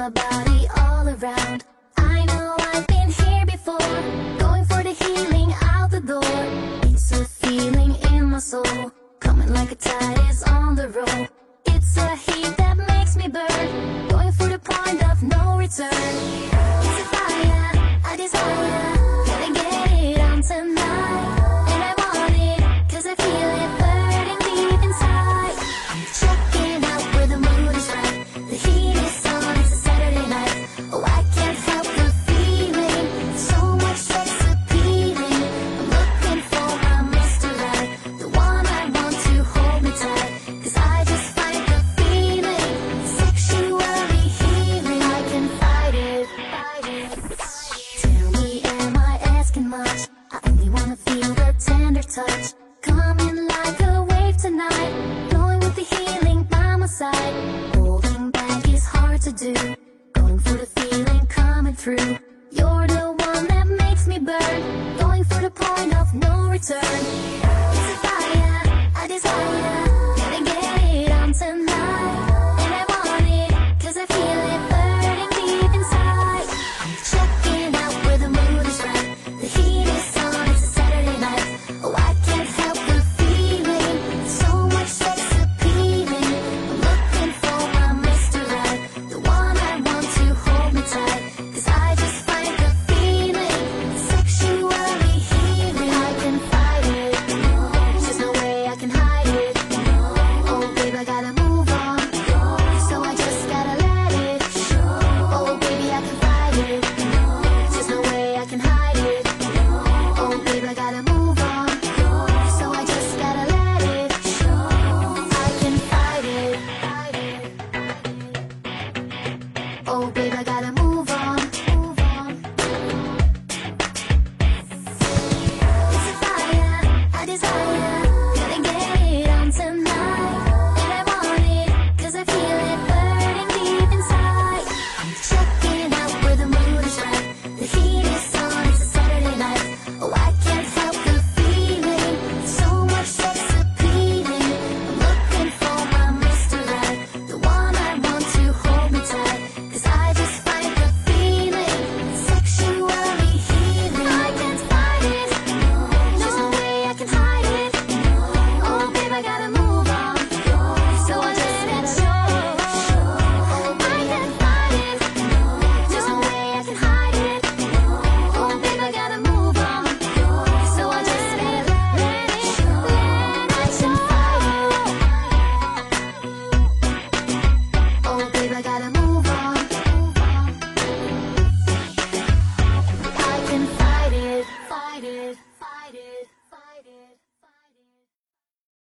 my body all around. I know I've been here before Going for the healing out the door. It's a feeling in my soul Coming like a tide is on the roll It's a heat that makes me burn Going for the point of no return. Really wanna feel the tender touch. Coming like a wave tonight. Going with the healing by my side. Holding back is hard to do. Going for the feeling coming through. You're the one that makes me burn. Going for the point of no return.